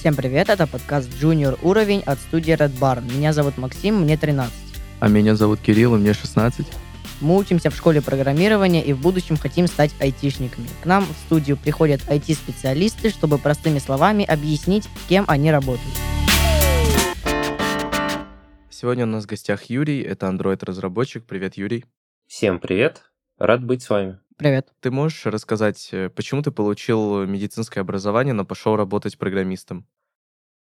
Всем привет, это подкаст Junior уровень от студии Red Barn. Меня зовут Максим, мне 13. А меня зовут Кирилл, и мне 16. Мы учимся в школе программирования и в будущем хотим стать айтишниками. К нам в студию приходят IT-специалисты, чтобы простыми словами объяснить, кем они работают. Сегодня у нас в гостях Юрий, это Android-разработчик. Привет, Юрий. Всем привет, рад быть с вами. Привет. Ты можешь рассказать, э, почему ты получил медицинское образование, но пошел работать программистом?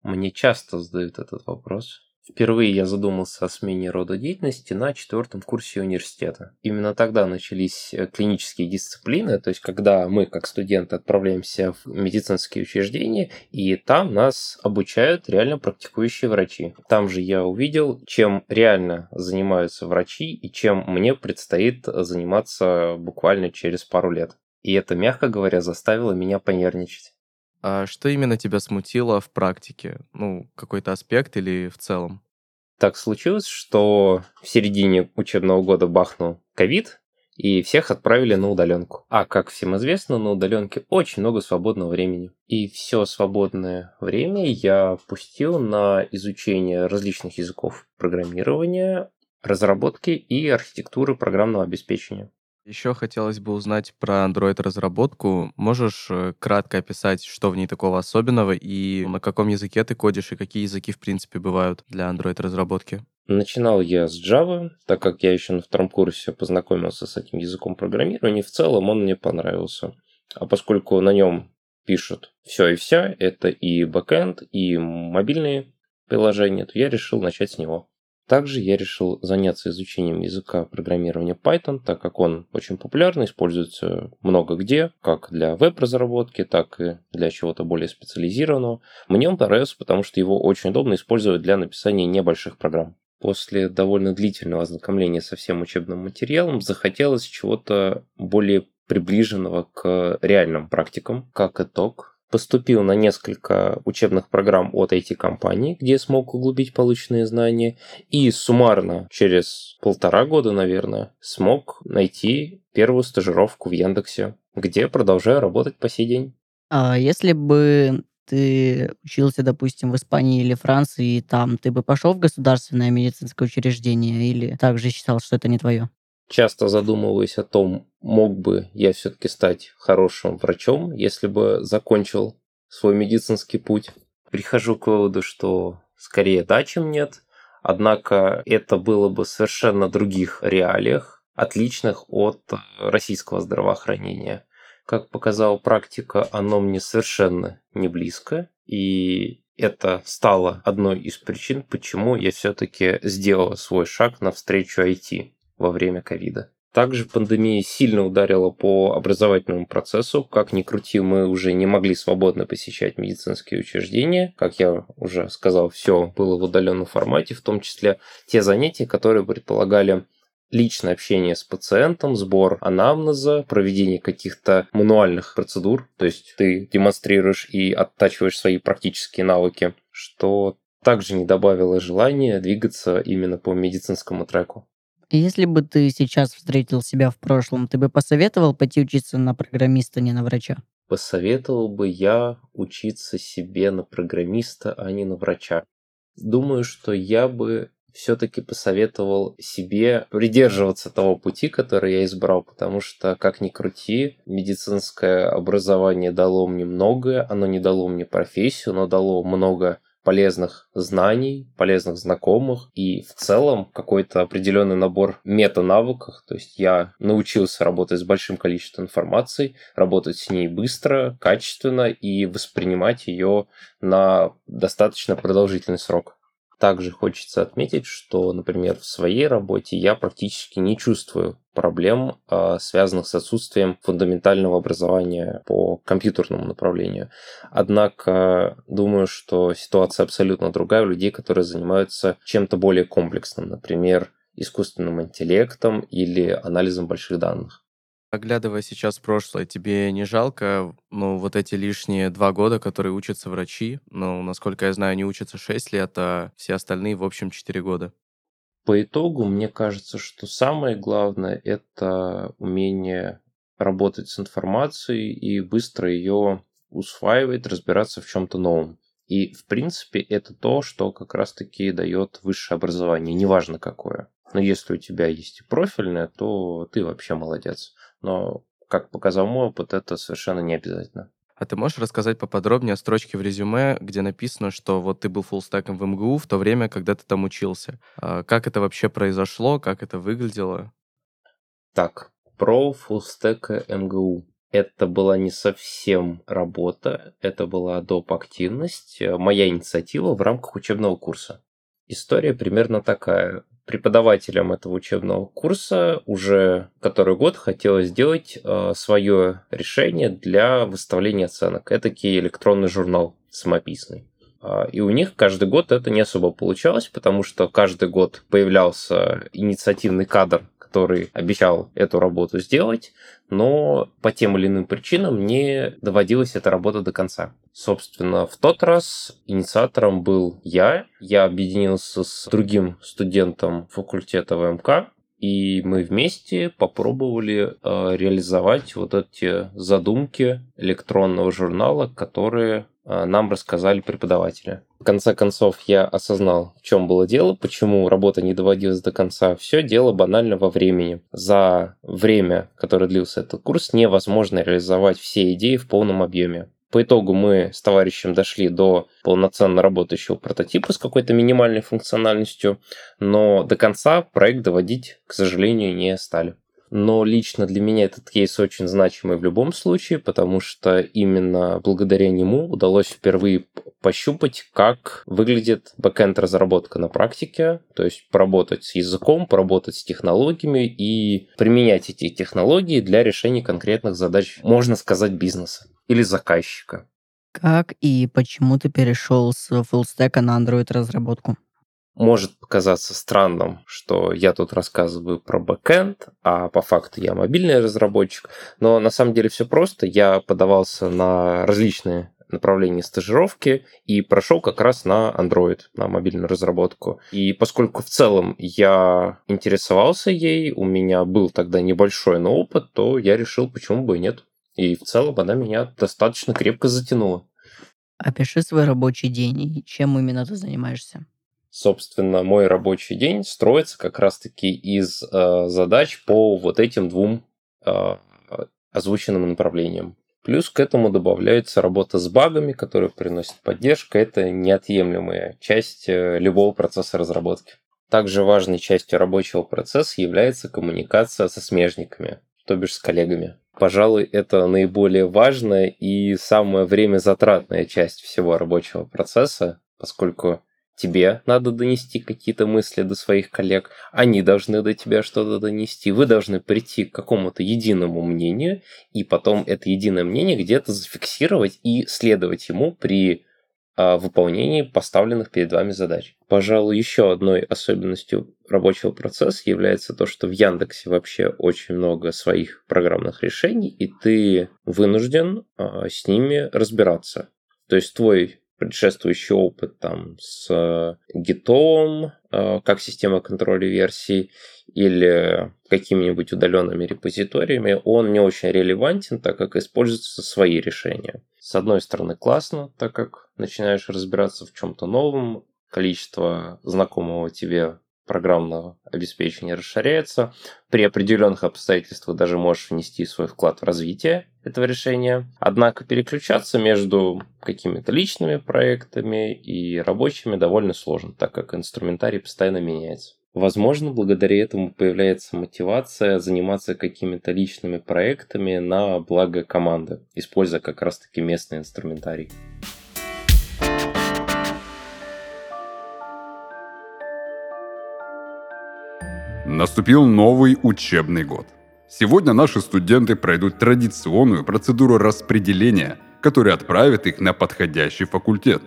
Мне часто задают этот вопрос. Впервые я задумался о смене рода деятельности на четвертом курсе университета. Именно тогда начались э, клинические дисциплины, то есть когда мы, как студенты, отправляемся в медицинские учреждения, и там нас обучают реально практикующие врачи. Там же я увидел, чем реально занимаются врачи и чем мне предстоит заниматься буквально через пару лет. И это, мягко говоря, заставило меня понервничать. А что именно тебя смутило в практике? Ну, какой-то аспект или в целом? Так случилось, что в середине учебного года бахнул ковид, и всех отправили на удаленку. А как всем известно, на удаленке очень много свободного времени. И все свободное время я пустил на изучение различных языков программирования, разработки и архитектуры программного обеспечения. Еще хотелось бы узнать про Android-разработку. Можешь э, кратко описать, что в ней такого особенного, и на каком языке ты кодишь, и какие языки, в принципе, бывают для Android-разработки? Начинал я с Java, так как я еще на втором курсе познакомился с этим языком программирования, в целом он мне понравился. А поскольку на нем пишут все и вся, это и бэкэнд, и мобильные приложения, то я решил начать с него. Также я решил заняться изучением языка программирования Python, так как он очень популярный, используется много где, как для веб-разработки, так и для чего-то более специализированного. Мне он понравился, потому что его очень удобно использовать для написания небольших программ. После довольно длительного ознакомления со всем учебным материалом захотелось чего-то более приближенного к реальным практикам. Как итог, поступил на несколько учебных программ от IT-компании, где смог углубить полученные знания, и суммарно через полтора года, наверное, смог найти первую стажировку в Яндексе, где продолжаю работать по сей день. А если бы ты учился, допустим, в Испании или Франции, и там ты бы пошел в государственное медицинское учреждение или также считал, что это не твое? Часто задумываюсь о том, мог бы я все-таки стать хорошим врачом, если бы закончил свой медицинский путь. Прихожу к выводу, что скорее да, чем нет. Однако это было бы совершенно других реалиях, отличных от российского здравоохранения. Как показала практика, оно мне совершенно не близко. И это стало одной из причин, почему я все-таки сделал свой шаг навстречу IT во время ковида. Также пандемия сильно ударила по образовательному процессу. Как ни крути, мы уже не могли свободно посещать медицинские учреждения. Как я уже сказал, все было в удаленном формате, в том числе те занятия, которые предполагали личное общение с пациентом, сбор анамнеза, проведение каких-то мануальных процедур, то есть ты демонстрируешь и оттачиваешь свои практические навыки, что также не добавило желания двигаться именно по медицинскому треку. Если бы ты сейчас встретил себя в прошлом, ты бы посоветовал пойти учиться на программиста, а не на врача? Посоветовал бы я учиться себе на программиста, а не на врача. Думаю, что я бы все-таки посоветовал себе придерживаться того пути, который я избрал, потому что, как ни крути, медицинское образование дало мне многое, оно не дало мне профессию, но дало много полезных знаний, полезных знакомых и в целом какой-то определенный набор мета-навыков. То есть я научился работать с большим количеством информации, работать с ней быстро, качественно и воспринимать ее на достаточно продолжительный срок. Также хочется отметить, что, например, в своей работе я практически не чувствую проблем, а, связанных с отсутствием фундаментального образования по компьютерному направлению. Однако думаю, что ситуация абсолютно другая у людей, которые занимаются чем-то более комплексным, например, искусственным интеллектом или анализом больших данных. Оглядывая сейчас прошлое, тебе не жалко, ну, вот эти лишние два года, которые учатся врачи? Ну, насколько я знаю, они учатся 6 лет, а все остальные, в общем, 4 года. По итогу, мне кажется, что самое главное – это умение работать с информацией и быстро ее усваивать, разбираться в чем-то новом. И, в принципе, это то, что как раз-таки дает высшее образование, неважно какое. Но если у тебя есть и профильное, то ты вообще молодец. Но, как показал мой опыт, это совершенно не обязательно. А ты можешь рассказать поподробнее о строчке в резюме, где написано, что вот ты был фуллстеком в МГУ в то время, когда ты там учился? А как это вообще произошло, как это выглядело? Так, про фуллстека МГУ. Это была не совсем работа, это была доп. активность, э, моя инициатива в рамках учебного курса. История примерно такая. Преподавателям этого учебного курса уже который год хотелось сделать э, свое решение для выставления оценок. Это электронный журнал самописный. А, и у них каждый год это не особо получалось, потому что каждый год появлялся инициативный кадр, который обещал эту работу сделать, но по тем или иным причинам не доводилась эта работа до конца. Собственно, в тот раз инициатором был я. Я объединился с другим студентом факультета ВМК, и мы вместе попробовали э, реализовать вот эти задумки электронного журнала, которые нам рассказали преподаватели. В конце концов, я осознал, в чем было дело, почему работа не доводилась до конца. Все дело банально во времени. За время, которое длился этот курс, невозможно реализовать все идеи в полном объеме. По итогу мы с товарищем дошли до полноценно работающего прототипа с какой-то минимальной функциональностью, но до конца проект доводить, к сожалению, не стали. Но лично для меня этот кейс очень значимый в любом случае, потому что именно благодаря нему удалось впервые пощупать, как выглядит бэкенд разработка на практике, то есть поработать с языком, поработать с технологиями и применять эти технологии для решения конкретных задач, можно сказать, бизнеса или заказчика. Как и почему ты перешел с fullstack а на Android разработку? Может показаться странным, что я тут рассказываю про бэкэнд, а по факту я мобильный разработчик, но на самом деле все просто. Я подавался на различные направления стажировки и прошел как раз на Android, на мобильную разработку. И поскольку в целом я интересовался ей, у меня был тогда небольшой но опыт, то я решил, почему бы и нет. И в целом она меня достаточно крепко затянула. Опиши свой рабочий день и чем именно ты занимаешься. Собственно, мой рабочий день строится как раз-таки из э, задач по вот этим двум э, озвученным направлениям. Плюс к этому добавляется работа с багами, которые приносят поддержку. Это неотъемлемая часть э, любого процесса разработки. Также важной частью рабочего процесса является коммуникация со смежниками, то бишь с коллегами. Пожалуй, это наиболее важная и самая время затратная часть всего рабочего процесса, поскольку тебе надо донести какие-то мысли до своих коллег, они должны до тебя что-то донести, вы должны прийти к какому-то единому мнению, и потом это единое мнение где-то зафиксировать и следовать ему при выполнении поставленных перед вами задач. Пожалуй, еще одной особенностью рабочего процесса является то, что в Яндексе вообще очень много своих программных решений, и ты вынужден а, с ними разбираться. То есть твой предшествующий опыт там с гитом, а, как система контроля версий, или какими-нибудь удаленными репозиториями, он не очень релевантен, так как используются свои решения. С одной стороны, классно, так как начинаешь разбираться в чем-то новом, количество знакомого тебе программного обеспечения расширяется. При определенных обстоятельствах даже можешь внести свой вклад в развитие этого решения. Однако переключаться между какими-то личными проектами и рабочими довольно сложно, так как инструментарий постоянно меняется. Возможно, благодаря этому появляется мотивация заниматься какими-то личными проектами на благо команды, используя как раз-таки местный инструментарий. Наступил новый учебный год. Сегодня наши студенты пройдут традиционную процедуру распределения, которая отправит их на подходящий факультет.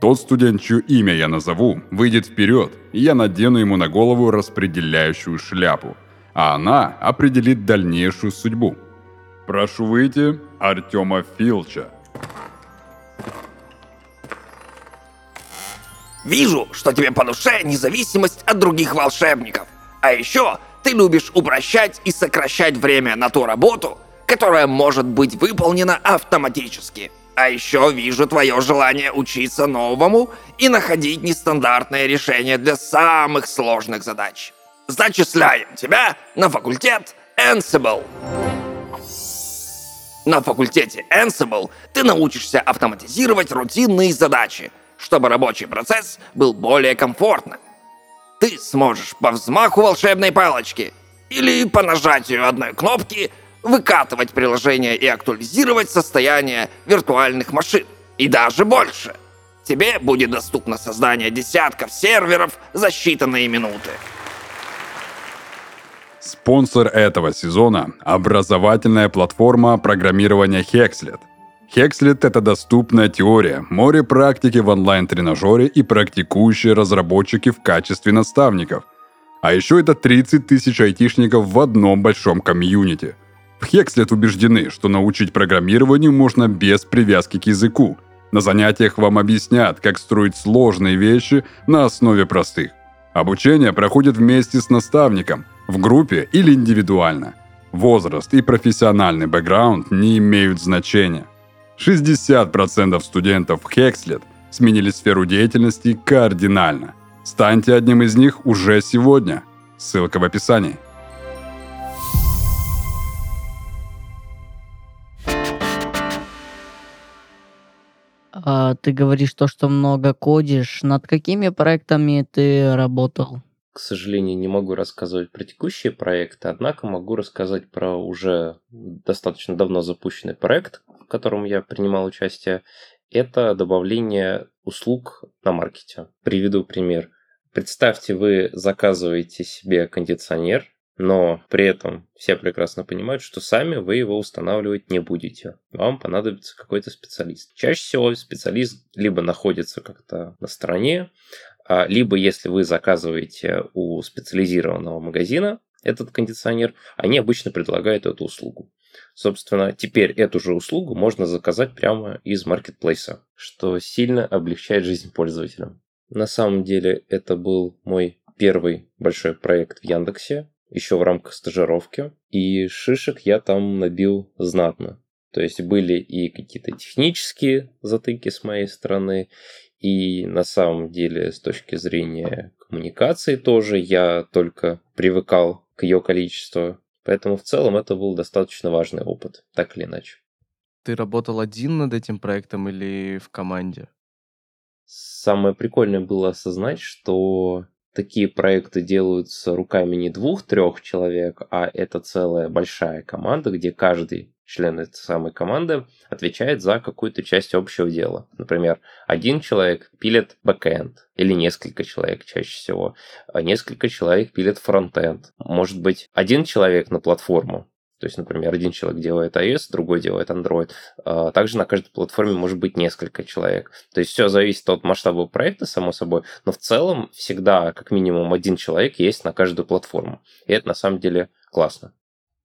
Тот студент, чье имя я назову, выйдет вперед, и я надену ему на голову распределяющую шляпу, а она определит дальнейшую судьбу. Прошу выйти Артема Филча. Вижу, что тебе по душе независимость от других волшебников. А еще ты любишь упрощать и сокращать время на ту работу, которая может быть выполнена автоматически. А еще вижу твое желание учиться новому и находить нестандартные решения для самых сложных задач. Зачисляем тебя на факультет Ansible. На факультете Ansible ты научишься автоматизировать рутинные задачи, чтобы рабочий процесс был более комфортным. Ты сможешь по взмаху волшебной палочки или по нажатию одной кнопки выкатывать приложение и актуализировать состояние виртуальных машин. И даже больше. Тебе будет доступно создание десятков серверов за считанные минуты. Спонсор этого сезона – образовательная платформа программирования Hexlet. Hexlet – это доступная теория, море практики в онлайн-тренажере и практикующие разработчики в качестве наставников. А еще это 30 тысяч айтишников в одном большом комьюнити. В Hexlet убеждены, что научить программированию можно без привязки к языку. На занятиях вам объяснят, как строить сложные вещи на основе простых. Обучение проходит вместе с наставником, в группе или индивидуально. Возраст и профессиональный бэкграунд не имеют значения. 60% студентов Hexlet сменили сферу деятельности кардинально. Станьте одним из них уже сегодня. Ссылка в описании. А, ты говоришь то, что много кодишь. Над какими проектами ты работал? К сожалению, не могу рассказывать про текущие проекты, однако могу рассказать про уже достаточно давно запущенный проект, в котором я принимал участие. Это добавление услуг на маркете. Приведу пример. Представьте, вы заказываете себе кондиционер, но при этом все прекрасно понимают, что сами вы его устанавливать не будете. Вам понадобится какой-то специалист. Чаще всего специалист либо находится как-то на стороне, а, либо если вы заказываете у специализированного магазина этот кондиционер, они обычно предлагают эту услугу. Собственно, теперь эту же услугу можно заказать прямо из маркетплейса, что сильно облегчает жизнь пользователям. На самом деле это был мой первый большой проект в Яндексе, еще в рамках стажировки, и шишек я там набил знатно. То есть были и какие-то технические затыки с моей стороны, и на самом деле с точки зрения коммуникации тоже я только привыкал к ее количеству. Поэтому в целом это был достаточно важный опыт, так или иначе. Ты работал один над этим проектом или в команде? Самое прикольное было осознать, что такие проекты делаются руками не двух-трех человек, а это целая большая команда, где каждый член этой самой команды отвечает за какую-то часть общего дела. Например, один человек пилит бэкэнд, или несколько человек чаще всего. А несколько человек пилит фронтенд. Может быть, один человек на платформу, то есть, например, один человек делает iOS, другой делает Android. А, также на каждой платформе может быть несколько человек. То есть все зависит от масштаба проекта, само собой, но в целом всегда как минимум один человек есть на каждую платформу. И это на самом деле классно.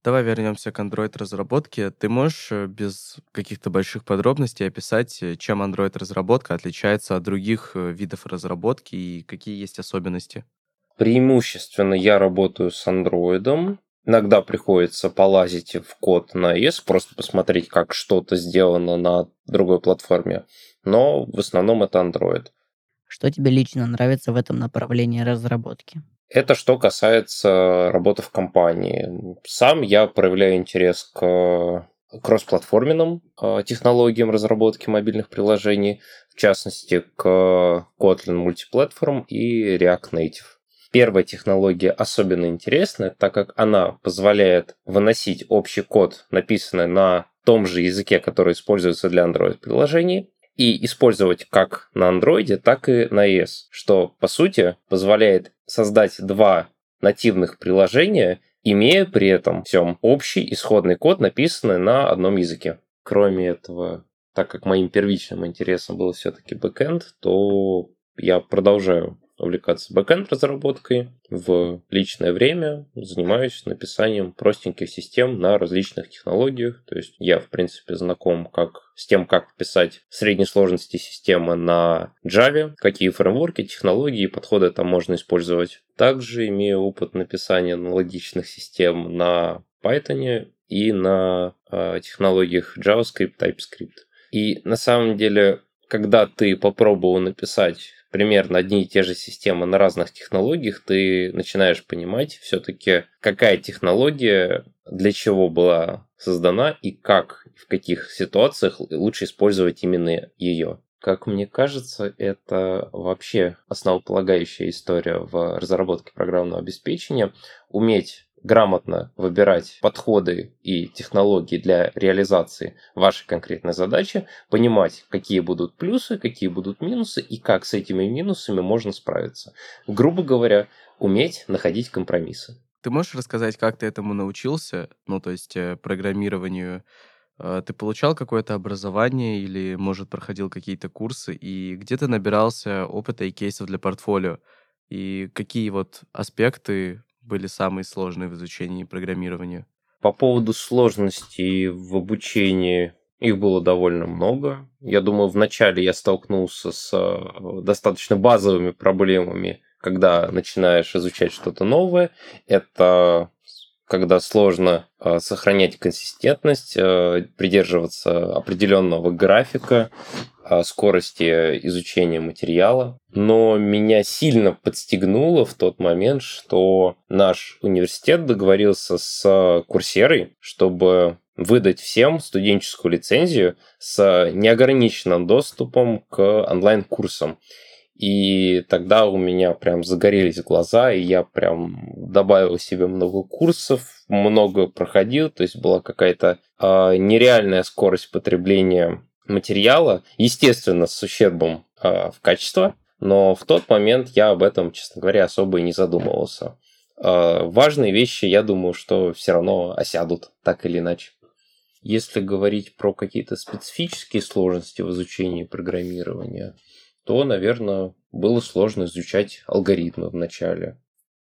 Давай вернемся к Android-разработке. Ты можешь э, без каких-то больших подробностей описать, э, чем Android-разработка отличается от других э, видов разработки и какие есть особенности? Преимущественно я работаю с Android. Иногда приходится полазить в код на iOS, просто посмотреть, как что-то сделано на другой платформе. Но в основном это Android. Что тебе лично нравится в этом направлении разработки? Это что касается работы в компании. Сам я проявляю интерес к кроссплатформенным э, технологиям разработки мобильных приложений, в частности, к Kotlin Multiplatform и React Native. Первая технология особенно интересная, так как она позволяет выносить общий код, написанный на том же языке, который используется для Android-приложений, и использовать как на Android, так и на iOS, что, по сути, позволяет создать два нативных приложения, имея при этом всем общий исходный код, написанный на одном языке. Кроме этого, так как моим первичным интересом был все-таки бэкэнд, то я продолжаю увлекаться бэкэнд разработкой в личное время, занимаюсь написанием простеньких систем на различных технологиях. То есть я, в принципе, знаком как с тем, как писать средней сложности системы на Java, какие фреймворки, технологии подходы там можно использовать. Также имею опыт написания аналогичных систем на Python и на э, технологиях JavaScript, TypeScript. И на самом деле, когда ты попробовал написать примерно одни и те же системы на разных технологиях, ты начинаешь понимать все-таки, какая технология для чего была создана и как, в каких ситуациях лучше использовать именно ее. Как мне кажется, это вообще основополагающая история в разработке программного обеспечения. Уметь грамотно выбирать подходы и технологии для реализации вашей конкретной задачи, понимать, какие будут плюсы, какие будут минусы и как с этими минусами можно справиться. Грубо говоря, уметь находить компромиссы. Ты можешь рассказать, как ты этому научился? Ну, то есть э, программированию. Э, ты получал какое-то образование или, может, проходил какие-то курсы? И где ты набирался опыта и кейсов для портфолио? И какие вот аспекты были самые сложные в изучении программирования? По поводу сложностей в обучении их было довольно много. Я думаю, вначале я столкнулся с э, достаточно базовыми проблемами, когда начинаешь изучать что-то новое. Это когда сложно э, сохранять консистентность, э, придерживаться определенного графика, скорости изучения материала. Но меня сильно подстегнуло в тот момент, что наш университет договорился с курсерой, чтобы выдать всем студенческую лицензию с неограниченным доступом к онлайн-курсам. И тогда у меня прям загорелись глаза, и я прям добавил себе много курсов, много проходил, то есть была какая-то э, нереальная скорость потребления материала, естественно, с ущербом э, в качество, но в тот момент я об этом, честно говоря, особо и не задумывался. Э, важные вещи, я думаю, что все равно осядут, так или иначе. Если говорить про какие-то специфические сложности в изучении программирования, то, наверное, было сложно изучать алгоритмы в начале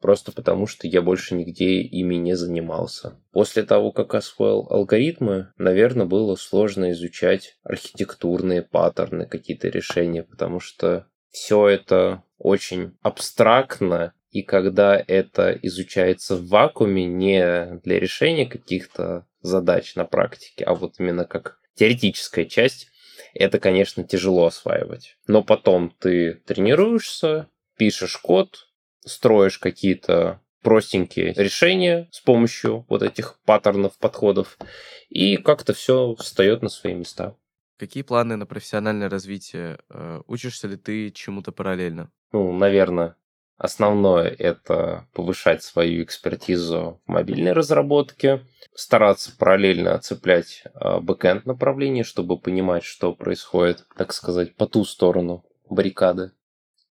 просто потому что я больше нигде ими не занимался. После того, как освоил алгоритмы, наверное, было сложно изучать архитектурные паттерны, какие-то решения, потому что все это очень абстрактно, и когда это изучается в вакууме не для решения каких-то задач на практике, а вот именно как теоретическая часть, это, конечно, тяжело осваивать. Но потом ты тренируешься, пишешь код, строишь какие-то простенькие решения с помощью вот этих паттернов, подходов, и как-то все встает на свои места. Какие планы на профессиональное развитие? Э, учишься ли ты чему-то параллельно? Ну, наверное, основное это повышать свою экспертизу в мобильной разработке, стараться параллельно оцеплять э, бэкэнд направление, чтобы понимать, что происходит, так сказать, по ту сторону баррикады.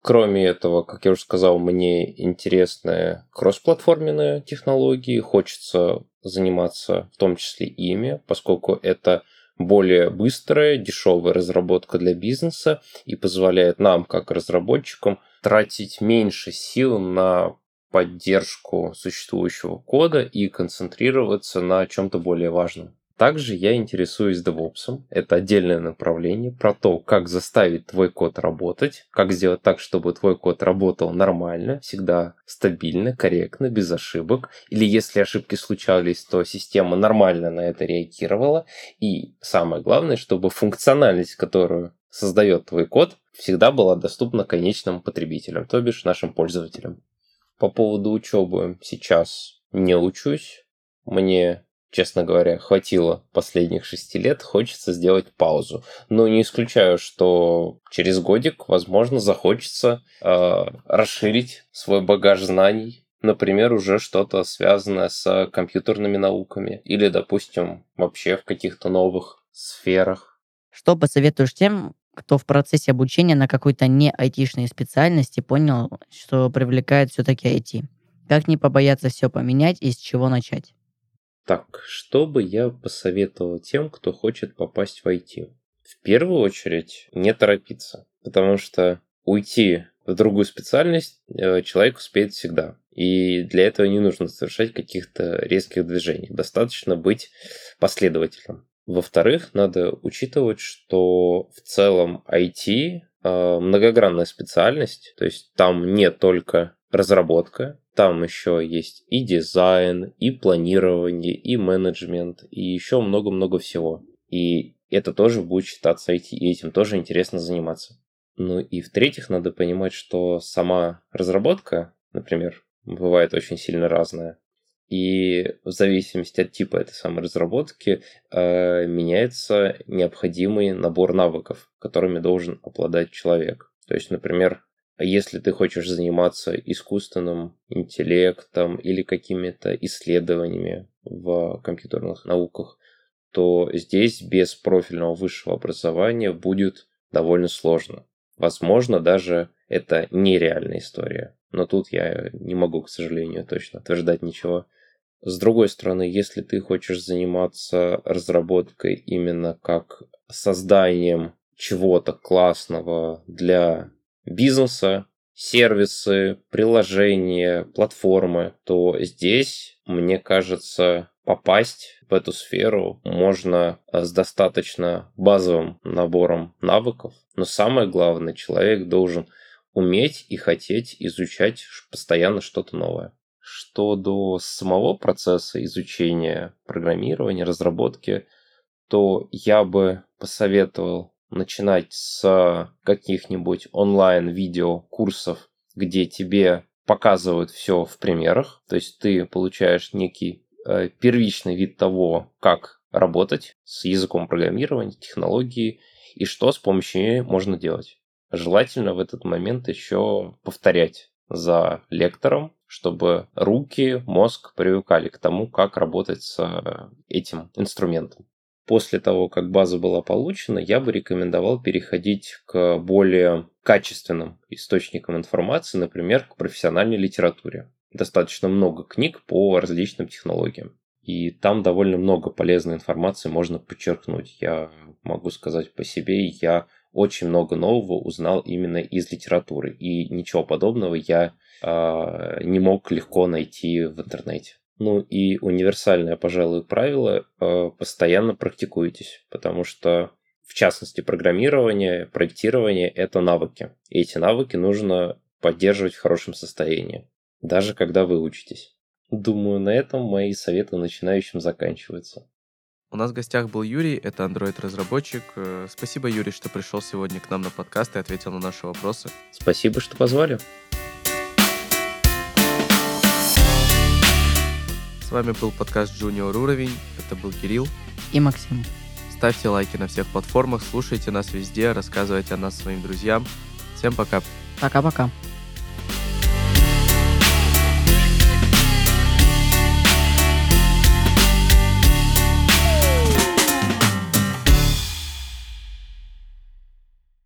Кроме этого, как я уже сказал, мне интересны кроссплатформенные технологии, хочется заниматься в том числе ими, поскольку это более быстрая, дешевая разработка для бизнеса и позволяет нам, как разработчикам, тратить меньше сил на поддержку существующего кода и концентрироваться на чем-то более важном. Также я интересуюсь DevOps. Это отдельное направление про то, как заставить твой код работать, как сделать так, чтобы твой код работал нормально, всегда стабильно, корректно, без ошибок. Или если ошибки случались, то система нормально на это реагировала. И самое главное, чтобы функциональность, которую создает твой код, всегда была доступна конечным потребителям, то бишь нашим пользователям. По поводу учебы сейчас не учусь. Мне честно говоря, хватило последних шести лет, хочется сделать паузу. Но не исключаю, что через годик, возможно, захочется э, расширить свой багаж знаний, например, уже что-то связанное с компьютерными науками или, допустим, вообще в каких-то новых сферах. Что посоветуешь тем, кто в процессе обучения на какой-то не айтишной специальности понял, что привлекает все-таки IT? Как не побояться все поменять и с чего начать? Так, что бы я посоветовал тем, кто хочет попасть в IT? В первую очередь, не торопиться, потому что уйти в другую специальность э, человек успеет всегда. И для этого не нужно совершать каких-то резких движений. Достаточно быть последовательным. Во-вторых, надо учитывать, что в целом IT э, многогранная специальность, то есть там не только разработка, там еще есть и дизайн, и планирование, и менеджмент, и еще много-много всего. И это тоже будет считаться IT, и этим тоже интересно заниматься. Ну и в-третьих, надо понимать, что сама разработка, например, бывает очень сильно разная. И в зависимости от типа этой самой разработки э, меняется необходимый набор навыков, которыми должен обладать человек. То есть, например, если ты хочешь заниматься искусственным интеллектом или какими-то исследованиями в компьютерных науках, то здесь без профильного высшего образования будет довольно сложно. Возможно, даже это нереальная история. Но тут я не могу, к сожалению, точно утверждать ничего. С другой стороны, если ты хочешь заниматься разработкой именно как созданием чего-то классного для бизнеса, сервисы, приложения, платформы, то здесь, мне кажется, попасть в эту сферу можно с достаточно базовым набором навыков. Но самое главное, человек должен уметь и хотеть изучать постоянно что-то новое. Что до самого процесса изучения программирования, разработки, то я бы посоветовал начинать с каких-нибудь онлайн-видео курсов, где тебе показывают все в примерах, то есть ты получаешь некий э, первичный вид того, как работать с языком программирования, технологии и что с помощью нее можно делать. Желательно в этот момент еще повторять за лектором, чтобы руки, мозг привыкали к тому, как работать с э, этим инструментом. После того, как база была получена, я бы рекомендовал переходить к более качественным источникам информации, например, к профессиональной литературе. Достаточно много книг по различным технологиям. И там довольно много полезной информации можно подчеркнуть. Я могу сказать по себе, я очень много нового узнал именно из литературы. И ничего подобного я не мог легко найти в интернете. Ну и универсальное, пожалуй, правило э, постоянно практикуйтесь, потому что в частности программирование, проектирование это навыки. И эти навыки нужно поддерживать в хорошем состоянии, даже когда вы учитесь. Думаю, на этом мои советы начинающим заканчиваются. У нас в гостях был Юрий, это Android-разработчик. Э, спасибо, Юрий, что пришел сегодня к нам на подкаст и ответил на наши вопросы. Спасибо, что позвали. С вами был подкаст Junior Уровень. Это был Кирилл и Максим. Ставьте лайки на всех платформах, слушайте нас везде, рассказывайте о нас своим друзьям. Всем пока. Пока-пока.